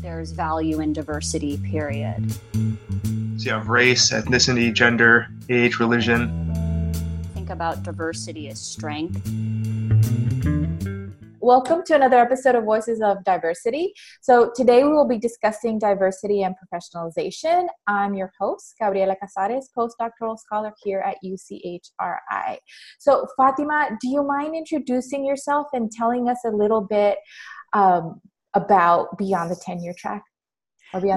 there's value in diversity, period. So you have race, ethnicity, gender, age, religion. Think about diversity as strength. Welcome to another episode of Voices of Diversity. So, today we will be discussing diversity and professionalization. I'm your host, Gabriela Casares, postdoctoral scholar here at UCHRI. So, Fatimah, do you mind introducing yourself and telling us a little bit um, about Beyond the Tenure Track?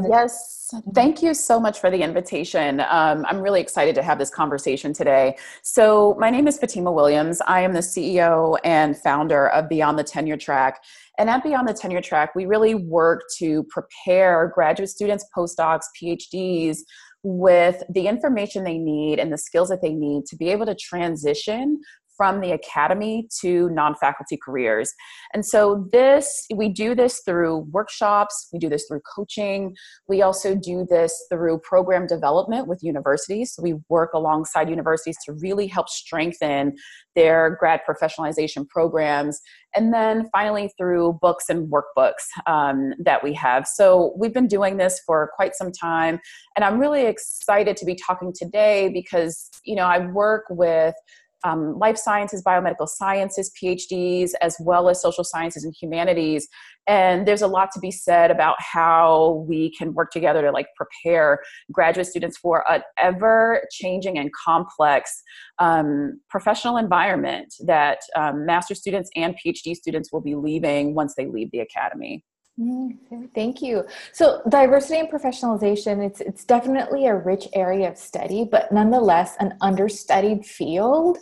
yes. Thank you so much for the invitation. Um, i'm really excited to have this conversation today. So my name is fatimah williams. I am the ceo and founder of beyond the tenure track. And at beyond the tenure track we really work to prepare graduate students postdocs phds with the information they need and the skills that they need to be able to transition from the academy to non-faculty careers. And so this we do this through workshops we do this through coaching we also do this through program development with universities. So we work alongside universities to really help strengthen their grad professionalization programs. And then finally through books and workbooks um, that we have. So we've been doing this for quite some time and i'm really excited to be talking today because you know i work with um, life sciences, biomedical sciences PhDs, as well as social sciences and humanities. And there's a lot to be said about how we can work together to like prepare graduate students for an ever changing and complex um, professional environment that um, master students and PhD students will be leaving once they leave the academy. Mm-hmm. Thank you. So, diversity and professionalization, it's, it's definitely a rich area of study, but nonetheless an understudied field.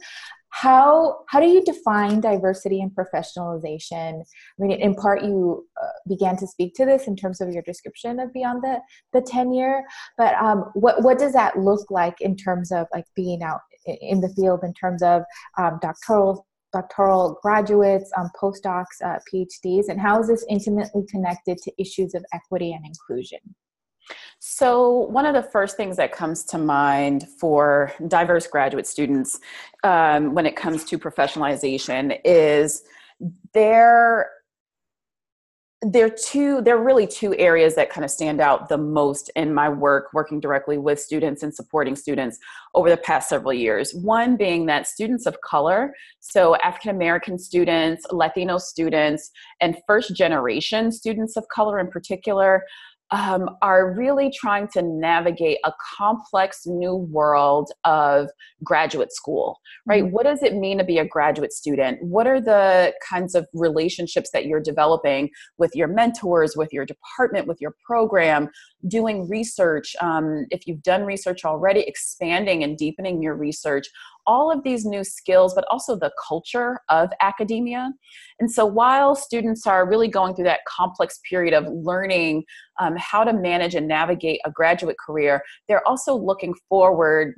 How, how do you define diversity and professionalization? I mean, in part, you uh, began to speak to this in terms of your description of beyond the, the tenure, but um, what, what does that look like in terms of like being out in the field in terms of um, doctoral doctoral graduates, um, postdocs, uh, PhDs, and how is this intimately connected to issues of equity and inclusion? So, one of the first things that comes to mind for diverse graduate students um, when it comes to professionalization is their there are two there are really two areas that kind of stand out the most in my work working directly with students and supporting students over the past several years. One being that students of color so african american students latino students and first generation students of color in particular um, are really trying to navigate a complex new world of graduate school, right? Mm-hmm. What does it mean to be a graduate student? What are the kinds of relationships that you're developing with your mentors, with your department, with your program, doing research? Um, if you've done research already, expanding and deepening your research all of these new skills, but also the culture of academia. And so while students are really going through that complex period of learning um, how to manage and navigate a graduate career, they're also looking forward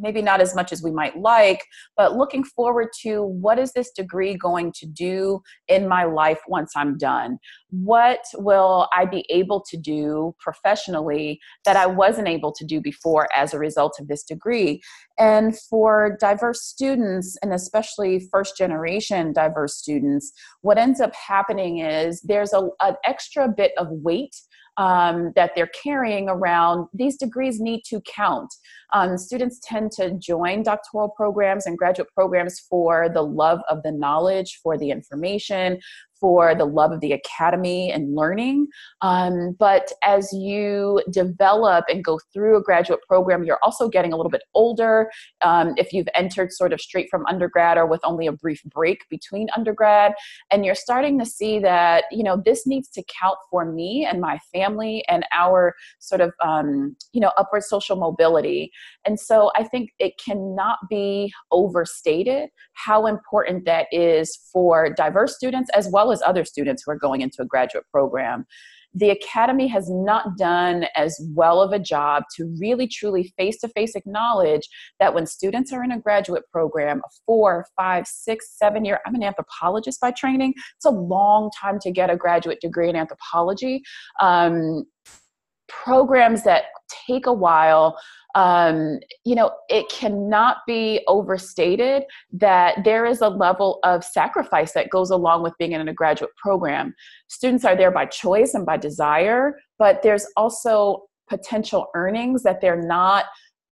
maybe not as much as we might like, but looking forward to what is this degree going to do in my life once I'm done? What will I be able to do professionally that I wasn't able to do before as a result of this degree? And for diverse students, and especially first generation diverse students, what ends up happening is there's a, an extra bit of weight um, that they're carrying around, these degrees need to count. Um, students tend to join doctoral programs and graduate programs for the love of the knowledge, for the information, for the love of the academy and learning. Um, but as you develop and go through a graduate program, you're also getting a little bit older. Um, if you've entered sort of straight from undergrad or with only a brief break between undergrad, and you're starting to see that, you know, this needs to count for me and my family and our sort of, um, you know, upward social mobility. And so I think it cannot be overstated how important that is for diverse students as well as other students who are going into a graduate program. The Academy has not done as well of a job to really truly face to face acknowledge that when students are in a graduate program, a four, five, six, seven year, I'm an anthropologist by training. It's a long time to get a graduate degree in anthropology. Um, programs that take a while um, you know, it cannot be overstated that there is a level of sacrifice that goes along with being in a graduate program. Students are there by choice and by desire, but there's also potential earnings that they're not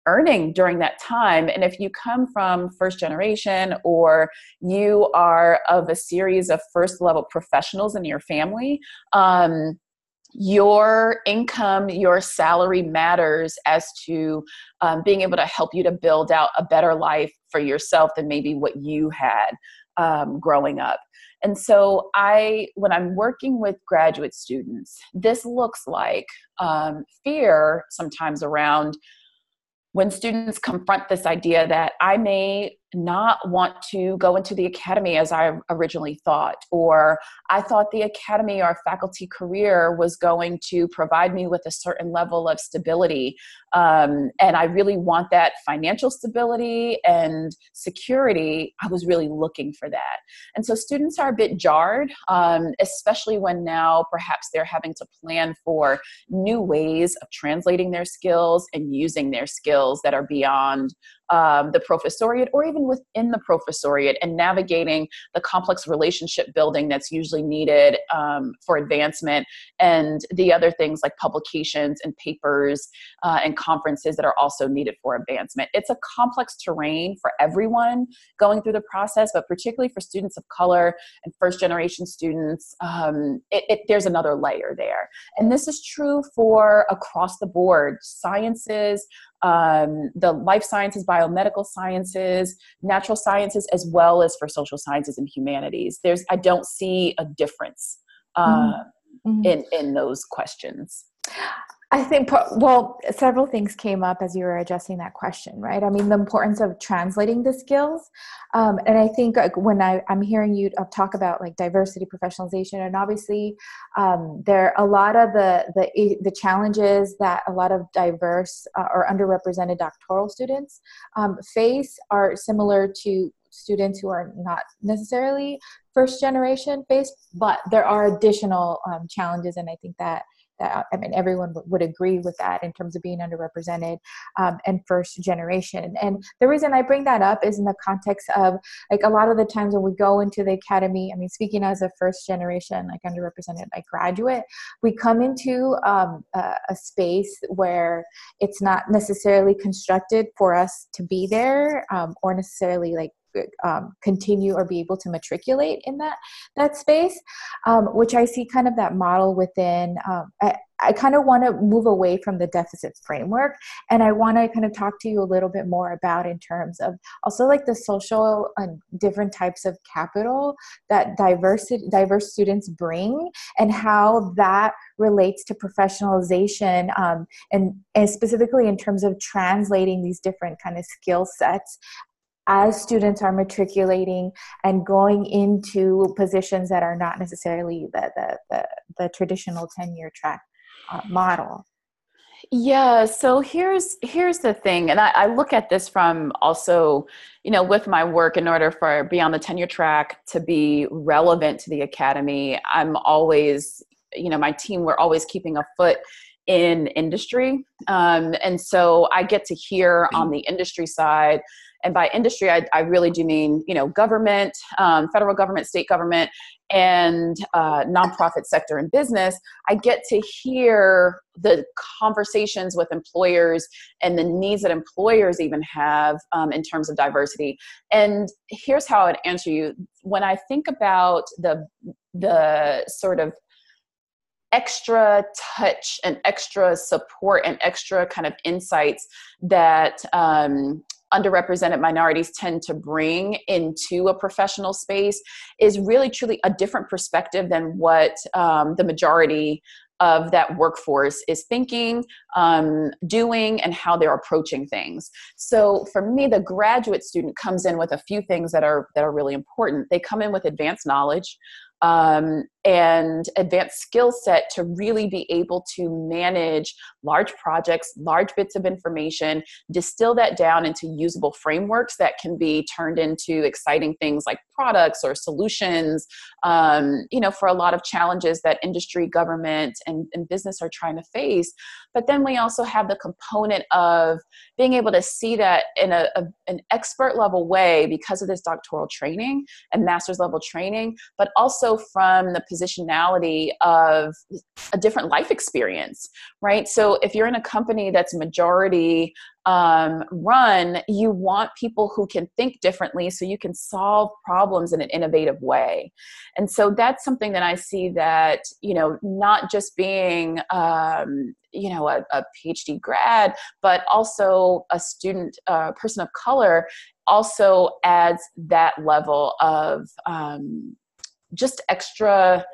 earning during that time. And if you come from first generation or you are of a series of first level professionals in your family, um, your income, your salary matters as to um, being able to help you to build out a better life for yourself than maybe what you had um, growing up. And so, I, when I'm working with graduate students, this looks like um, fear sometimes around when students confront this idea that I may not want to go into the academy as I originally thought, or I thought the academy or faculty career was going to provide me with a certain level of stability. Um, and I really want that financial stability and security. I was really looking for that. And so students are a bit jarred, um, especially when now perhaps they're having to plan for new ways of translating their skills and using their skills that are beyond um, the professoriate or even within the professoriate and navigating the complex relationship building that's usually needed um, for advancement and the other things like publications and papers uh, and conferences that are also needed for advancement. It's a complex terrain for everyone going through the process, but particularly for students of color and first generation students, um, it, it, there's another layer there. And this is true for across the board sciences, um, the life sciences, biomedical sciences, natural sciences, as well as for social sciences and humanities. There's, I don't see a difference uh, mm-hmm. in in those questions. I think, well, several things came up as you were addressing that question, right? I mean, the importance of translating the skills. Um, and I think like, when I, I'm hearing you talk about like diversity, professionalization, and obviously um, there are a lot of the, the, the challenges that a lot of diverse uh, or underrepresented doctoral students um, face are similar to students who are not necessarily first generation based, but there are additional um, challenges. And I think that that I mean everyone would agree with that in terms of being underrepresented um, and first generation. And the reason I bring that up is in the context of like a lot of the times when we go into the academy. I mean, speaking as a first generation like underrepresented like graduate, we come into um, a, a space where it's not necessarily constructed for us to be there um, or necessarily like um, continue or be able to matriculate in that that space, um, which I see kind of that model within. Um, I, I kind of want to move away from the deficit framework, and I want to kind of talk to you a little bit more about in terms of also like the social and different types of capital that diverse diverse students bring, and how that relates to professionalization, um, and and specifically in terms of translating these different kind of skill sets as students are matriculating and going into positions that are not necessarily the, the, the, the traditional tenure track uh, model. Yeah so here's here's the thing and I, I, look at this from also you know with my work in order for beyond the tenure track to be relevant to the academy i'm always you know my team we're always keeping a foot in industry um, and so i get to hear on the industry side and by industry i, I really do mean you know government um, federal government state government and uh, nonprofit sector and business. I get to hear the conversations with employers and the needs that employers even have um, in terms of diversity. And here's how i'd answer you. When i think about the the sort of extra touch and extra support and extra kind of insights that um, underrepresented minorities tend to bring into a professional space is really truly a different perspective than what um, the majority of that workforce is thinking, um, doing, and how they're approaching things. So for me, the graduate student comes in with a few things that are that are really important. They come in with advanced knowledge. Um, and advanced skill set to really be able to manage large projects, large bits of information, distill that down into usable frameworks that can be turned into exciting things like products or solutions, um, you know, for a lot of challenges that industry, government, and, and business are trying to face. But then we also have the component of being able to see that in a, a an expert level way because of this doctoral training and master's level training, but also from the positionality of a different life experience, right? So if you're in a company that's majority um, run, you want people who can think differently so you can solve problems in an innovative way. And so that's something that I see that, you know, not just being, um, you know, a, a, PhD grad, but also a student, a uh, person of color also adds that level of um, just extra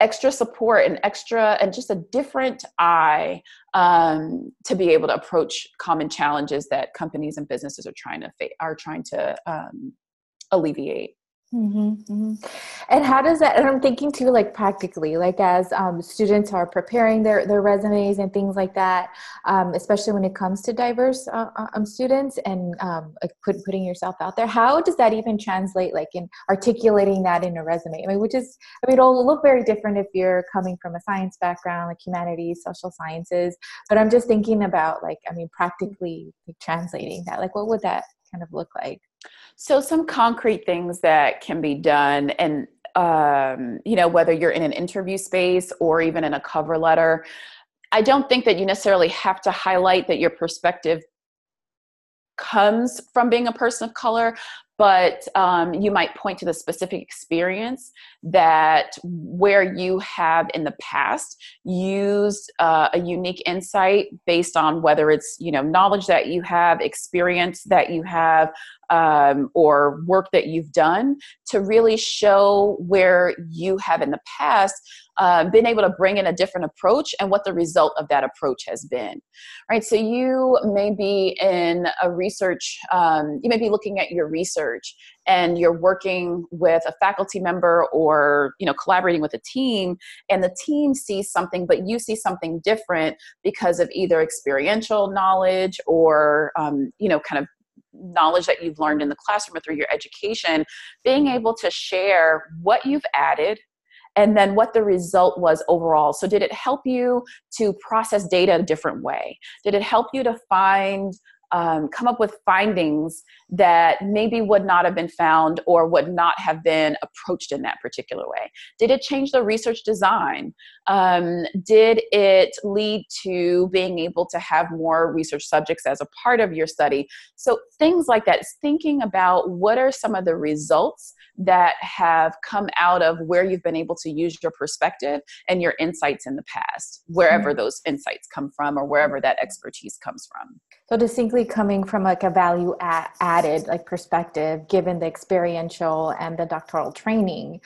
extra support and extra and just a different eye um, to be able to approach common challenges that companies and businesses are trying to fa- are trying to um, alleviate Mm-hmm, mm-hmm. And how does that? And I'm thinking too, like practically, like as um, students are preparing their their resumes and things like that, um, especially when it comes to diverse uh, uh um, students and um, like put, putting yourself out there. How does that even translate, like in articulating that in a resume? I mean, which is, I mean, it'll look very different if you're coming from a science background, like humanities, social sciences. But I'm just thinking about, like, I mean, practically translating that. Like, what would that kind of look like? So, some concrete things that can be done, and um, you know, whether you're in an interview space or even in a cover letter, I don't think that you necessarily have to highlight that your perspective comes from being a person of color, but um, you might point to the specific experience that where you have in the past used uh, a unique insight based on whether it's you know knowledge that you have experience that you have um, or work that you've done to really show where you have in the past um, been able to bring in a different approach and what the result of that approach has been right? So you may be in a research um, you may be looking at your research and you're working with a faculty member or you know collaborating with a team and the team sees something but you see something different because of either experiential knowledge or um, you know kind of knowledge that you've learned in the classroom or through your education being able to share what you've added and then what the result was overall. So, did it help you to process data a different way? Did it help you to find um, come up with findings that maybe would not have been found or would not have been approached in that particular way? Did it change the research design? Um, did it lead to being able to have more research subjects as a part of your study? So, things like that, thinking about what are some of the results that have come out of where you've been able to use your perspective and your insights in the past, wherever mm-hmm. those insights come from or wherever that expertise comes from. So distinctly coming from like a value added like perspective, given the experiential and the doctoral training.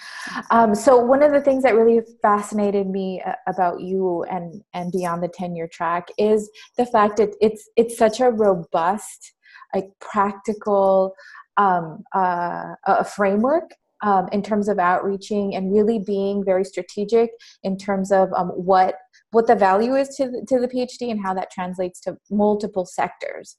Um, so one of the things that really fascinated me uh, about you and and beyond the tenure track is the fact that it's it's such a robust, like practical um, uh, a framework um, in terms of outreaching and really being very strategic in terms of um, what what the value is to the, to the PhD and how that translates to multiple sectors.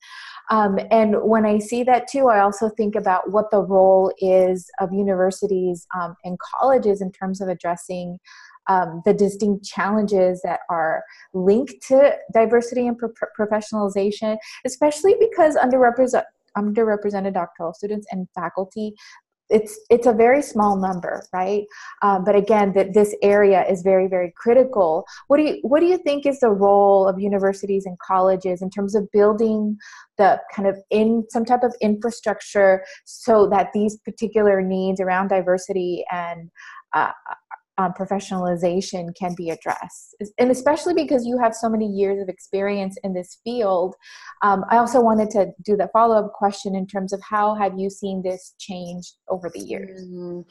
Um, and when I see that too, I also think about what the role is of universities um, and colleges in terms of addressing um, the distinct challenges that are linked to diversity and pro- professionalization, especially because underrepresented underrepresented doctoral students and faculty it's it's a very small number right? Um, but again that this area is very very critical. What do you what do you think is the role of universities and colleges in terms of building the kind of in some type of infrastructure so that these particular needs around diversity and uh, um, professionalization can be addressed. And especially because you have so many years of experience in this field, um, I also wanted to do the follow up question in terms of how have you seen this change over the years? Mm-hmm.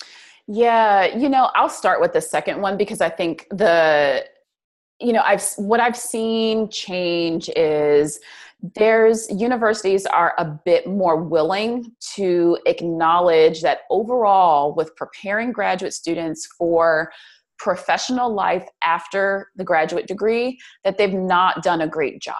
Yeah, you know, I'll start with the second one because I think the you know i've what i've seen change is there's universities are a bit more willing to acknowledge that overall with preparing graduate students for professional life after the graduate degree that they've not done a great job.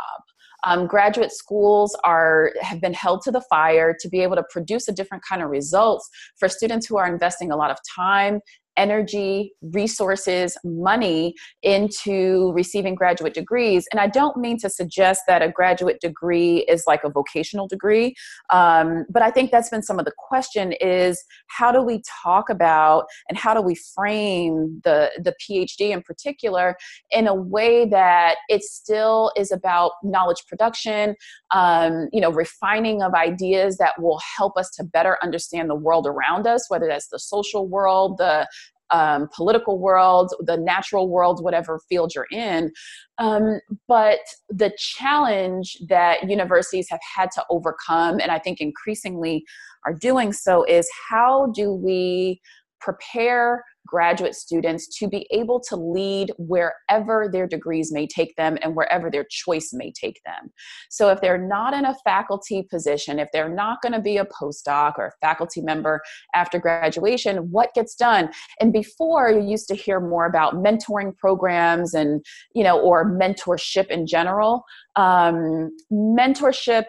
Um, graduate schools are have been held to the fire to be able to produce a different kind of results for students who are investing a lot of time energy, resources, money into receiving graduate degrees. And I don't mean to suggest that a graduate degree is like a vocational degree, um, but I think that's been some of the question is how do we talk about and how do we frame the, the PhD in particular in a way that it still is about knowledge production, um, you know, refining of ideas that will help us to better understand the world around us, whether that's the social world, the um, political world, the natural world, whatever field you're in. Um, but the challenge that universities have had to overcome, and I think increasingly are doing so, is how do we prepare graduate students to be able to lead wherever their degrees may take them and wherever their choice may take them. So, if they're not in a faculty position, if they're not going to be a postdoc or a faculty member after graduation, what gets done? And before, you used to hear more about mentoring programs and, you know, or mentorship in general. Um, mentorship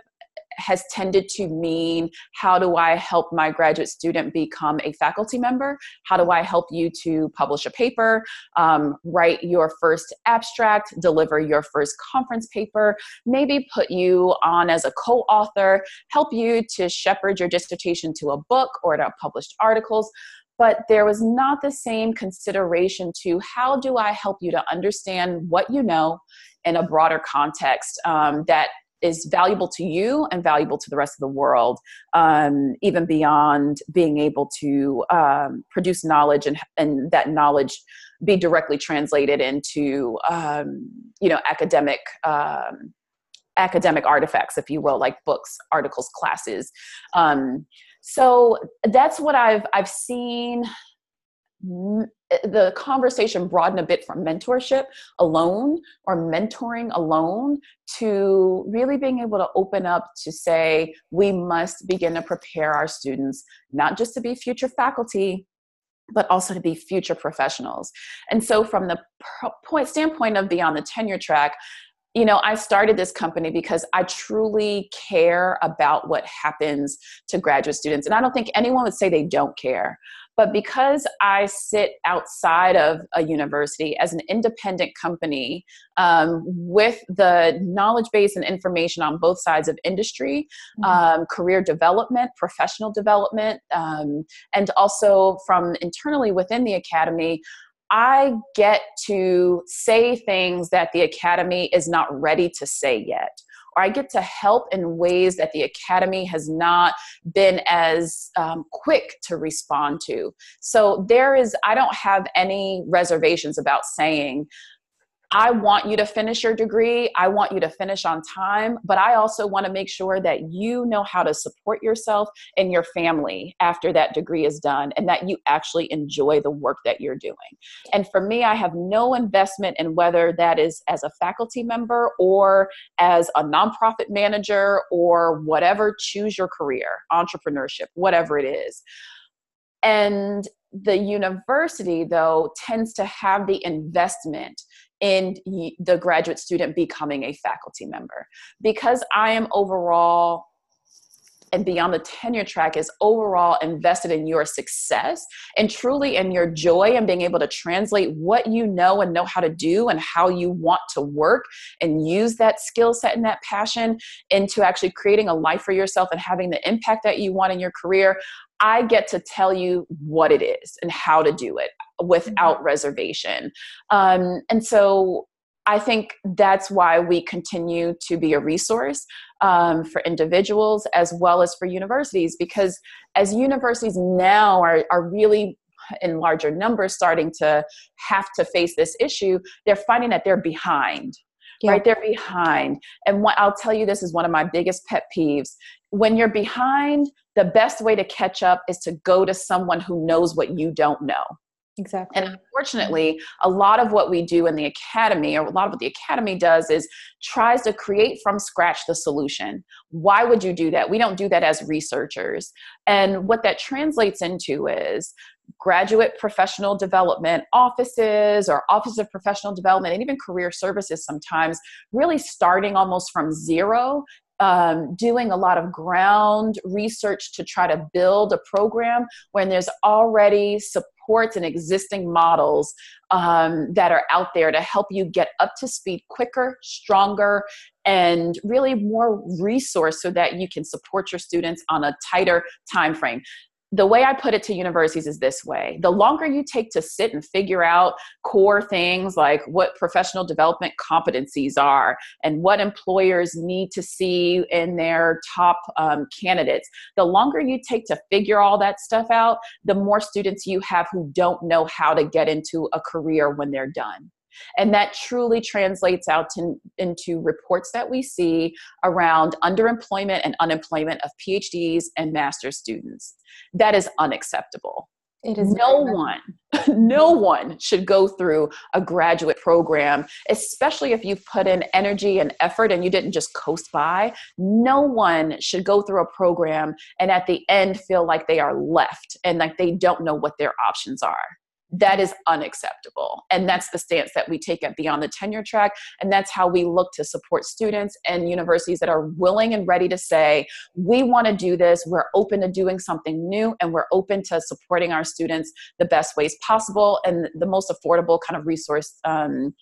has tended to mean how do I help my graduate student become a faculty member? How do I help you to publish a paper, um, write your first abstract, deliver your first conference paper, maybe put you on as a co author, help you to shepherd your dissertation to a book or to published articles but there was not the same consideration to how do I help you to understand what you know in a broader context um, that is valuable to you and valuable to the rest of the world, um, even beyond being able to um, produce knowledge and, and that knowledge be directly translated into um, you know academic um, academic artifacts, if you will, like books, articles, classes. Um, so that's what I've I've seen the conversation broaden a bit from mentorship alone or mentoring alone to really being able to open up to say we must begin to prepare our students not just to be future faculty but also to be future professionals and so from the point standpoint of beyond the tenure track you know, I started this company because I truly care about what happens to graduate students. And I don't think anyone would say they don't care. But because I sit outside of a university as an independent company um, with the knowledge base and information on both sides of industry, mm-hmm. um, career development, professional development, um, and also from internally within the academy, I get to say things that the Academy is not ready to say yet. Or I get to help in ways that the Academy has not been as um, quick to respond to. So there is, I don't have any reservations about saying, I want you to finish your degree. I want you to finish on time, but I also want to make sure that you know how to support yourself and your family after that degree is done and that you actually enjoy the work that you're doing. And for me, I have no investment in whether that is as a faculty member or as a nonprofit manager or whatever, choose your career, entrepreneurship, whatever it is. And the university, though, tends to have the investment in the graduate student becoming a faculty member. Because I am overall and beyond the tenure track is overall invested in your success and truly in your joy and being able to translate what you know and know how to do and how you want to work and use that skill set and that passion into actually creating a life for yourself and having the impact that you want in your career. I get to tell you what it is and how to do it without mm-hmm. reservation. Um, and so I think that's why we continue to be a resource um, for individuals as well as for universities, because as universities now are, are really in larger numbers starting to have to face this issue, they're finding that they're behind. Yeah. Right, they're behind. And what I'll tell you, this is one of my biggest pet peeves. When you're behind, the best way to catch up is to go to someone who knows what you don't know Exactly. And unfortunately, a lot of what we do in the academy, or a lot of what the academy does, is tries to create from scratch the solution. Why would you do that? We don't do that as researchers. And what that translates into is graduate professional development offices or office of professional development and even career services sometimes really starting almost from zero um, doing a lot of ground research to try to build a program when there's already supports and existing models um, that are out there to help you get up to speed quicker, stronger, and really more resource so that you can support your students on a tighter time frame the way I put it to universities is this way the longer you take to sit and figure out core things like what professional development competencies are and what employers need to see in their top um, candidates, the longer you take to figure all that stuff out, the more students you have who don't know how to get into a career when they're done. And that truly translates out to, into reports that we see around underemployment and unemployment of PhDs and master's students. That is unacceptable. It is no one, no one should go through a graduate program, especially if you've put in energy and effort and you didn't just coast by. No one should go through a program and at the end feel like they are left and like they don't know what their options are that is unacceptable. And that's the stance that we take at Beyond the Tenure Track. And that's how we look to support students and universities that are willing and ready to say, we want to do this, we're open to doing something new, and we're open to supporting our students the best ways possible and the most affordable kind of resource, um,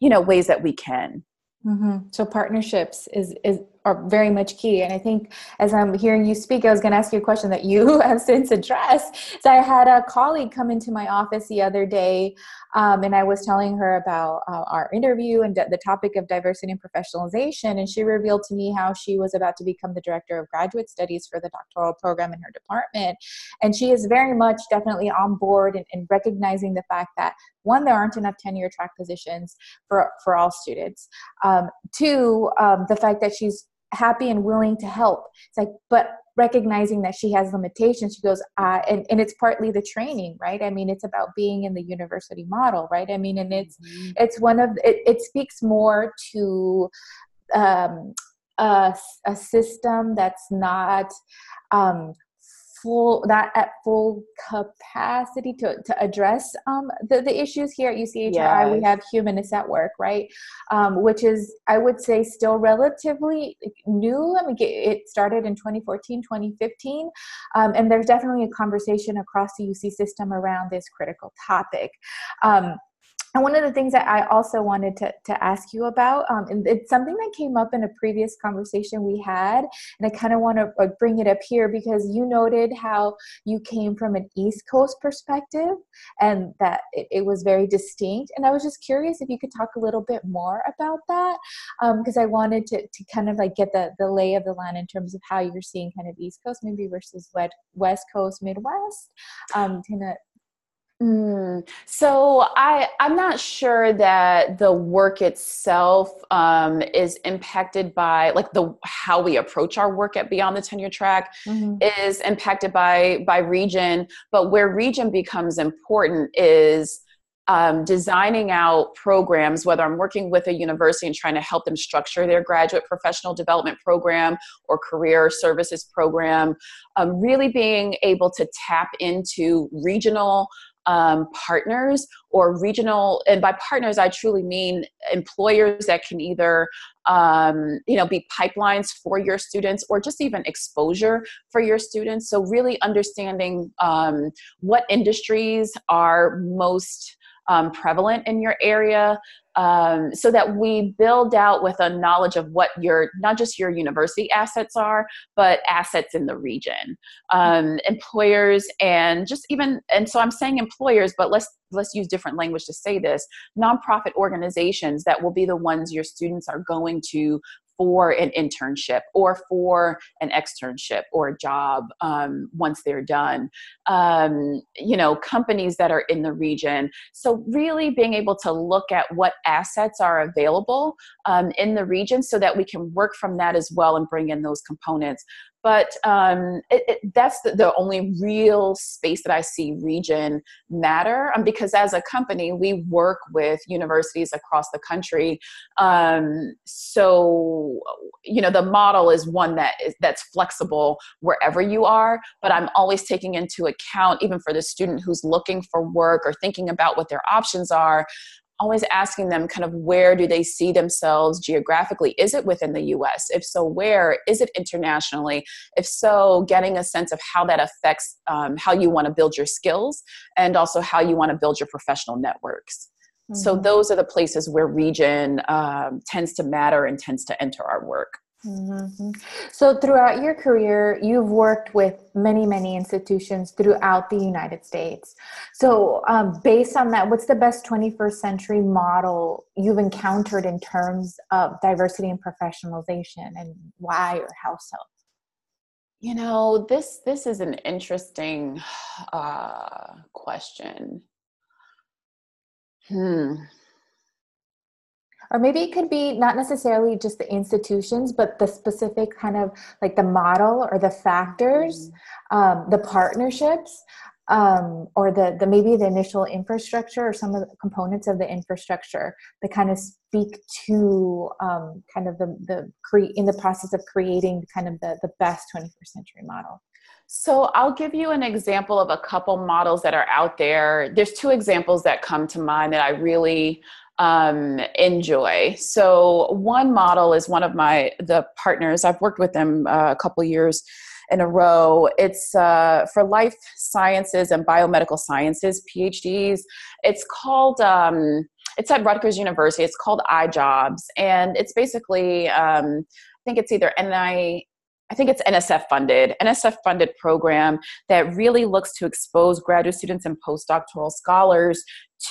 you know, ways that we can. Mm-hmm. So partnerships is is are very much key. And I think as I'm hearing you speak, I was going to ask you a question that you have since addressed. So I had a colleague come into my office the other day, um, and I was telling her about uh, our interview and the topic of diversity and professionalization. And she revealed to me how she was about to become the director of graduate studies for the doctoral program in her department. And she is very much definitely on board and, and recognizing the fact that one, there aren't enough tenure track positions for, for all students. Um, two, um, the fact that she's happy and willing to help. It's like, but recognizing that she has limitations, she goes, uh, and, and it's partly the training, right? I mean, it's about being in the university model, right? I mean, and it's, mm-hmm. it's one of, it, it speaks more to, um, a, a system that's not um, full that at full capacity to, to address um, the, the issues here at UCHRI. Yes. We have humanists at work, right? Um, which is, I would say, still relatively new. I mean, it started in 2014, 2015. Um, and there's definitely a conversation across the UC system around this critical topic. Um, and one of the things that I also wanted to, to ask you about, um, and it's something that came up in a previous conversation we had, and I kind of want to uh, bring it up here because you noted how you came from an East Coast perspective and that it, it was very distinct. And I was just curious if you could talk a little bit more about that because um, I wanted to, to kind of like get the, the lay of the land in terms of how you're seeing kind of East Coast maybe versus West Coast, Midwest. Um, kind of Mm, so I I'm not sure that the work itself um, is impacted by like the how we approach our work at Beyond the Tenure Track mm-hmm. is impacted by by region, but where region becomes important is um, designing out programs, whether I'm working with a university and trying to help them structure their graduate professional development program or career services program, um, really being able to tap into regional um, partners or regional and by partners i truly mean employers that can either um, you know be pipelines for your students or just even exposure for your students. So really understanding um, what industries are most um, prevalent in your area um, so that we build out with a knowledge of what your not just your university assets are but assets in the region. Um, employers and just even and so i'm saying employers but let's let's use different language to say this nonprofit organizations that will be the ones your students are going to for an internship or for an externship or a job um, once they're done. Um, you know, companies that are in the region. So, really being able to look at what assets are available um, in the region so that we can work from that as well and bring in those components. But um, it, it, that's the, the, only real space that I see region matter. Um, because as a company, we work with universities across the country. Um, so, you know, the model is one that is that's flexible wherever you are. But I'm always taking into account, even for the student who's looking for work or thinking about what their options are always asking them kind of where do they see themselves geographically? Is it within the us if so where? Is it internationally? If so getting a sense of how that affects um, how you want to build your skills and also how you want to build your professional networks. Mm-hmm. so those are the places where region um, tends to matter and tends to enter our work Mm-hmm. So, throughout your career, you've worked with many, many institutions throughout the United States. So, um, based on that, what's the best 21st century model you've encountered in terms of diversity and professionalization, and why or how so? You know, this this is an interesting uh, question. Hmm or maybe it could be not necessarily just the institutions but the specific kind of like the model or the factors mm-hmm. um, the partnerships um, or the, the maybe the initial infrastructure or some of the components of the infrastructure that kind of speak to um, kind of the, the cre- in the process of creating kind of the, the best 21st century model so I'll give you an example of a couple models that are out there. There's two examples that come to mind that I really um, enjoy. So one model is one of my the partners. I've worked with them uh, a couple years in a row. It's uh, for life sciences and biomedical sciences PhDs. It's called. Um, it's at Rutgers University. It's called iJobs, and it's basically um, I think it's either NI I think it's NSF funded, NSF funded program that really looks to expose graduate students and postdoctoral scholars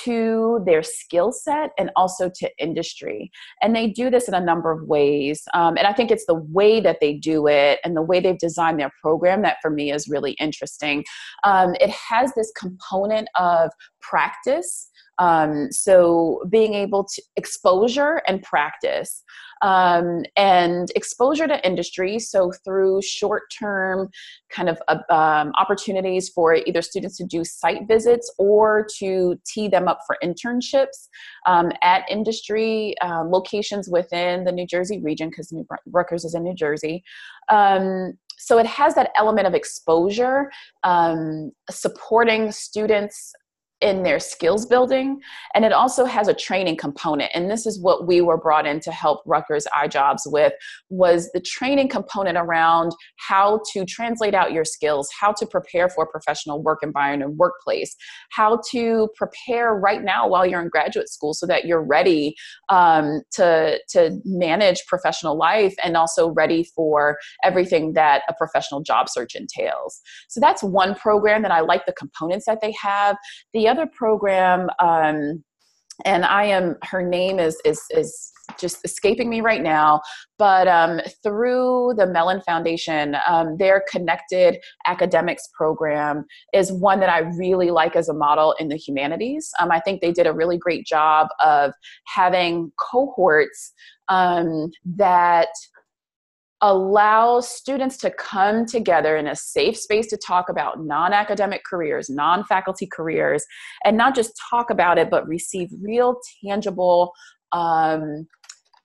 to their skill set and also to industry. And they do this in a number of ways. Um, and I think it's the way that they do it and the way they've designed their program that for me is really interesting. Um, it has this component of practice. Um, so being able to exposure and practice um, and exposure to industry. So, through short term kind of uh, um, opportunities for either students to do site visits or to tee them up for internships um, at industry um, locations within the New Jersey region, because Rutgers is in New Jersey. Um, so it has that element of exposure, um, supporting students in their skills building. And it also has a training component. And this is what we were brought in to help Rutgers iJobs with was the training component around how to translate out your skills how to prepare for professional work environment workplace how to prepare right now while you're in graduate school so that you're ready um, to to manage professional life and also ready for everything that a professional job search entails. So that's one program that I like the components that they have. The other program, um, and I am her name is is is just escaping me right now. But um, through the Mellon Foundation, um, their connected academics program is one that I really like as a model in the humanities. Um, I think they did a really great job of having cohorts um, that allow students to come together in a safe space to talk about non academic careers, non faculty careers, and not just talk about it, but receive real, tangible. Um,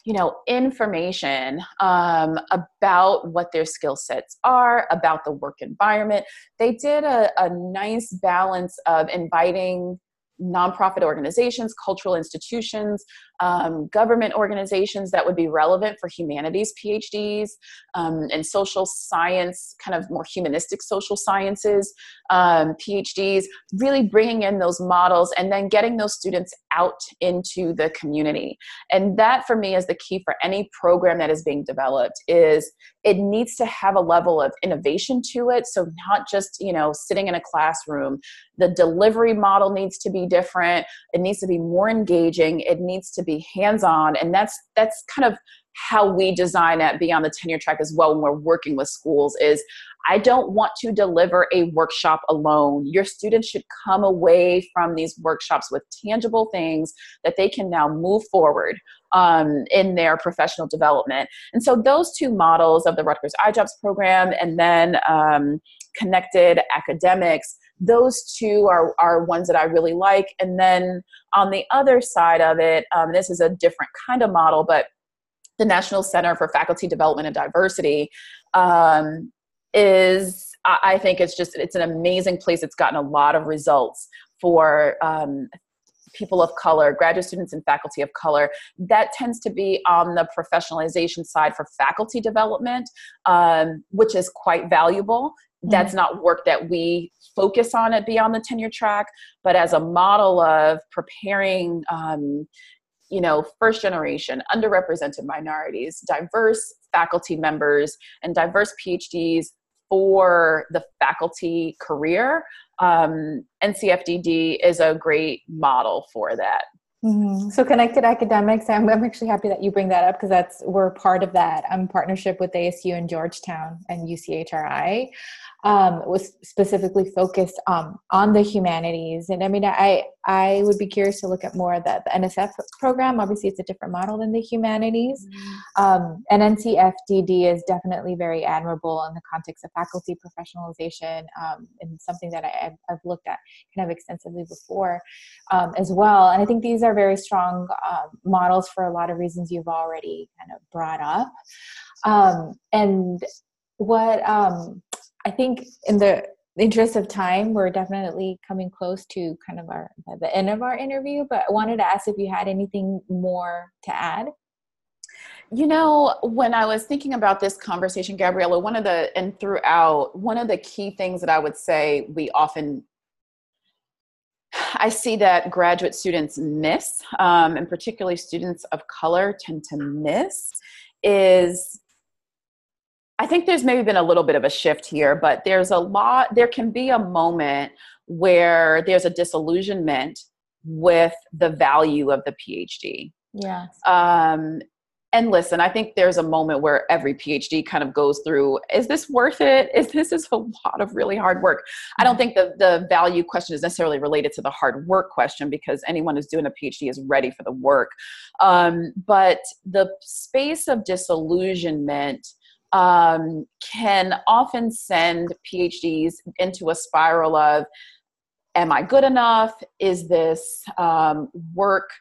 you know information um, about what their skill sets are about the work environment they did a, a nice balance of inviting nonprofit organizations, cultural institutions, um, government organizations that would be relevant for humanities PhDs um, and social science, kind of more humanistic social sciences um, PhDs, really bringing in those models and then getting those students out into the community. And that for me is the key for any program that is being developed is it needs to have a level of innovation to it. So not just, you know, sitting in a classroom. The delivery model needs to be different. It needs to be more engaging. It needs to be hands-on. And that's that's kind of how we design at beyond the tenure track as well when we're working with schools is I don't want to deliver a workshop alone. Your students should come away from these workshops with tangible things that they can now move forward um, in their professional development. And so those two models of the Rutgers iJobs program and then um, connected academics those two are, are ones that I really like. And then on the other side of it, um, this is a different kind of model, but the National Center for Faculty Development and Diversity um, is, I think it's just, it's an amazing place. It's gotten a lot of results for um, people of color, graduate students and faculty of color. That tends to be on the professionalization side for faculty development, um, which is quite valuable. That's mm-hmm. not work that we focus on at beyond the tenure track, but as a model of preparing um, you know, first generation, underrepresented minorities, diverse faculty members, and diverse PhDs for the faculty career. Um, NCFDD is a great model for that. Mm-hmm. So connected academics, I'm, I'm actually happy that you bring that up because that's we're part of that. I'm in partnership with ASU and Georgetown and UCHRI um, was specifically focused um, on the humanities. And I mean, I I would be curious to look at more of the, the NSF program. Obviously, it's a different model than the humanities. Mm-hmm. Um, and NCFDD is definitely very admirable in the context of faculty professionalization um, and something that I, have looked at kind of extensively before um, as well. And I think these are very strong uh, models for a lot of reasons you've already kind of brought up. Um, and what um, I think in the interest of time, we're definitely coming close to kind of our the end of our interview. But I wanted to ask if you had anything more to add. You know, when I was thinking about this conversation, Gabriella, one of the and throughout, one of the key things that I would say we often I see that graduate students miss, um, and particularly students of color tend to miss, is I think there's maybe been a little bit of a shift here, but there's a lot, there can be a moment where there's a disillusionment with the value of the PhD. Yeah. Um, and listen, I think there's a moment where every PhD kind of goes through is this worth it? Is this is a lot of really hard work? I don't think the, the value question is necessarily related to the hard work question because anyone who's doing a PhD is ready for the work. Um, but the space of disillusionment um, can often send PhDs into a spiral of Am I good enough? Is this um, work?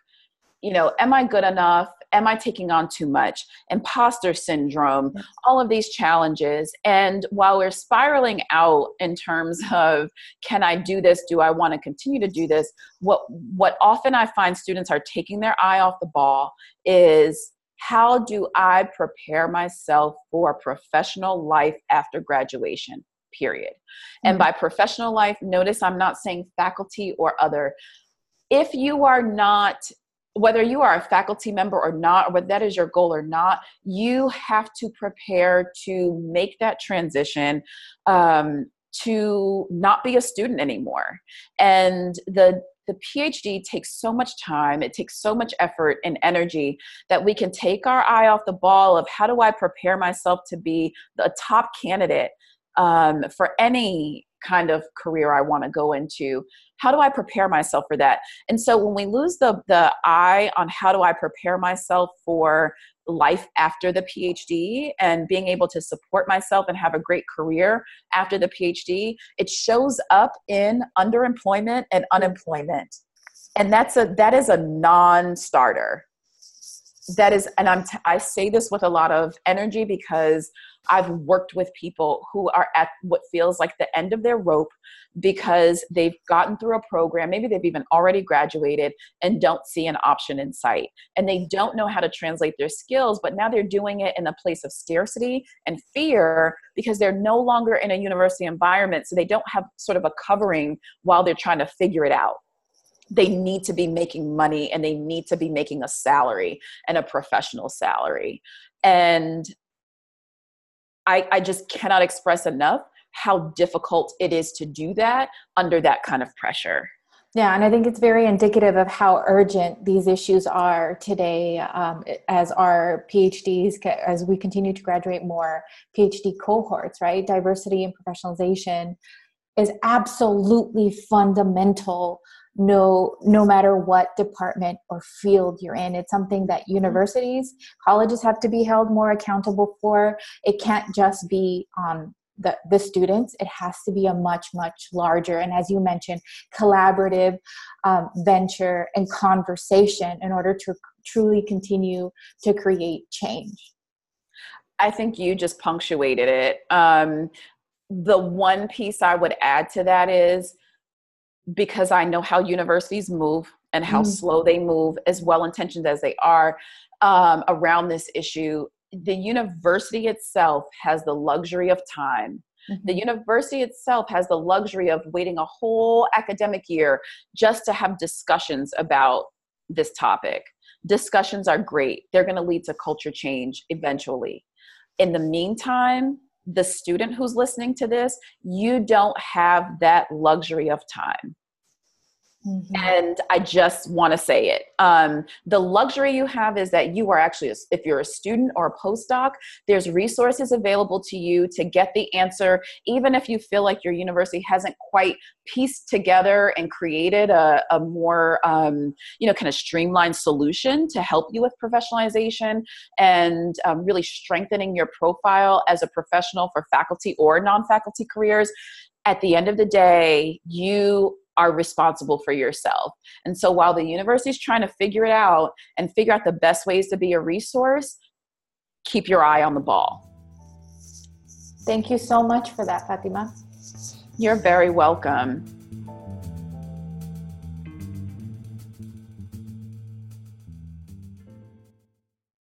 You know, am I good enough? Am I taking on too much? Imposter syndrome, all of these challenges. And while we're spiraling out in terms of can I do this? Do I want to continue to do this? What what often I find students are taking their eye off the ball is how do I prepare myself for professional life after graduation? Period. Mm-hmm. And by professional life, notice I'm not saying faculty or other. If you are not whether you are a faculty member or not, or whether that is your goal or not, you have to prepare to make that transition um, to not be a student anymore. And the the PhD takes so much time, it takes so much effort and energy that we can take our eye off the ball of how do I prepare myself to be the top candidate um, for any kind of career I want to go into. How do I prepare myself for that? And so when we lose the the eye on how do I prepare myself for life after the PhD and being able to support myself and have a great career after the PhD, it shows up in underemployment and unemployment. And that's a that is a non-starter. That is and I'm t- I say this with a lot of energy because I've worked with people who are at what feels like the end of their rope because they've gotten through a program, maybe they've even already graduated and don't see an option in sight. And they don't know how to translate their skills, but now they're doing it in a place of scarcity and fear because they're no longer in a university environment. So they don't have sort of a covering while they're trying to figure it out they need to be making money and they need to be making a salary and a professional salary. And I, I just cannot express enough how difficult it is to do that under that kind of pressure. Yeah, and I think it's very indicative of how urgent these issues are today um, as our PhDs, as we continue to graduate more PhD cohorts, right? Diversity and professionalization is absolutely fundamental no no matter what department or field you're in it's something that universities colleges have to be held more accountable for it can't just be on the, the students it has to be a much much larger and as you mentioned collaborative um, venture and conversation in order to truly continue to create change i think you just punctuated it um, the one piece i would add to that is because i know how universities move and how mm. slow they move as well intentioned as they are um, around this issue the university itself has the luxury of time. Mm-hmm. The university itself has the luxury of waiting a whole academic year just to have discussions about this topic. Discussions are great, they're going to lead to culture change eventually. In the meantime, the student who's listening to this, you don't have that luxury of time. Mm-hmm. And I just want to say it. Um, the luxury you have is that you are actually, if you're a student or a postdoc, there's resources available to you to get the answer, even if you feel like your university hasn't quite pieced together and created a, a more, um, you know, kind of streamlined solution to help you with professionalization and um, really strengthening your profile as a professional for faculty or non faculty careers. At the end of the day, you are responsible for yourself. And so while the university is trying to figure it out and figure out the best ways to be a resource, keep your eye on the ball. Thank you so much for that, Fatimah. You're very welcome.